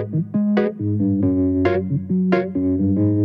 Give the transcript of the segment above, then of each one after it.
Thank you.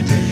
every day.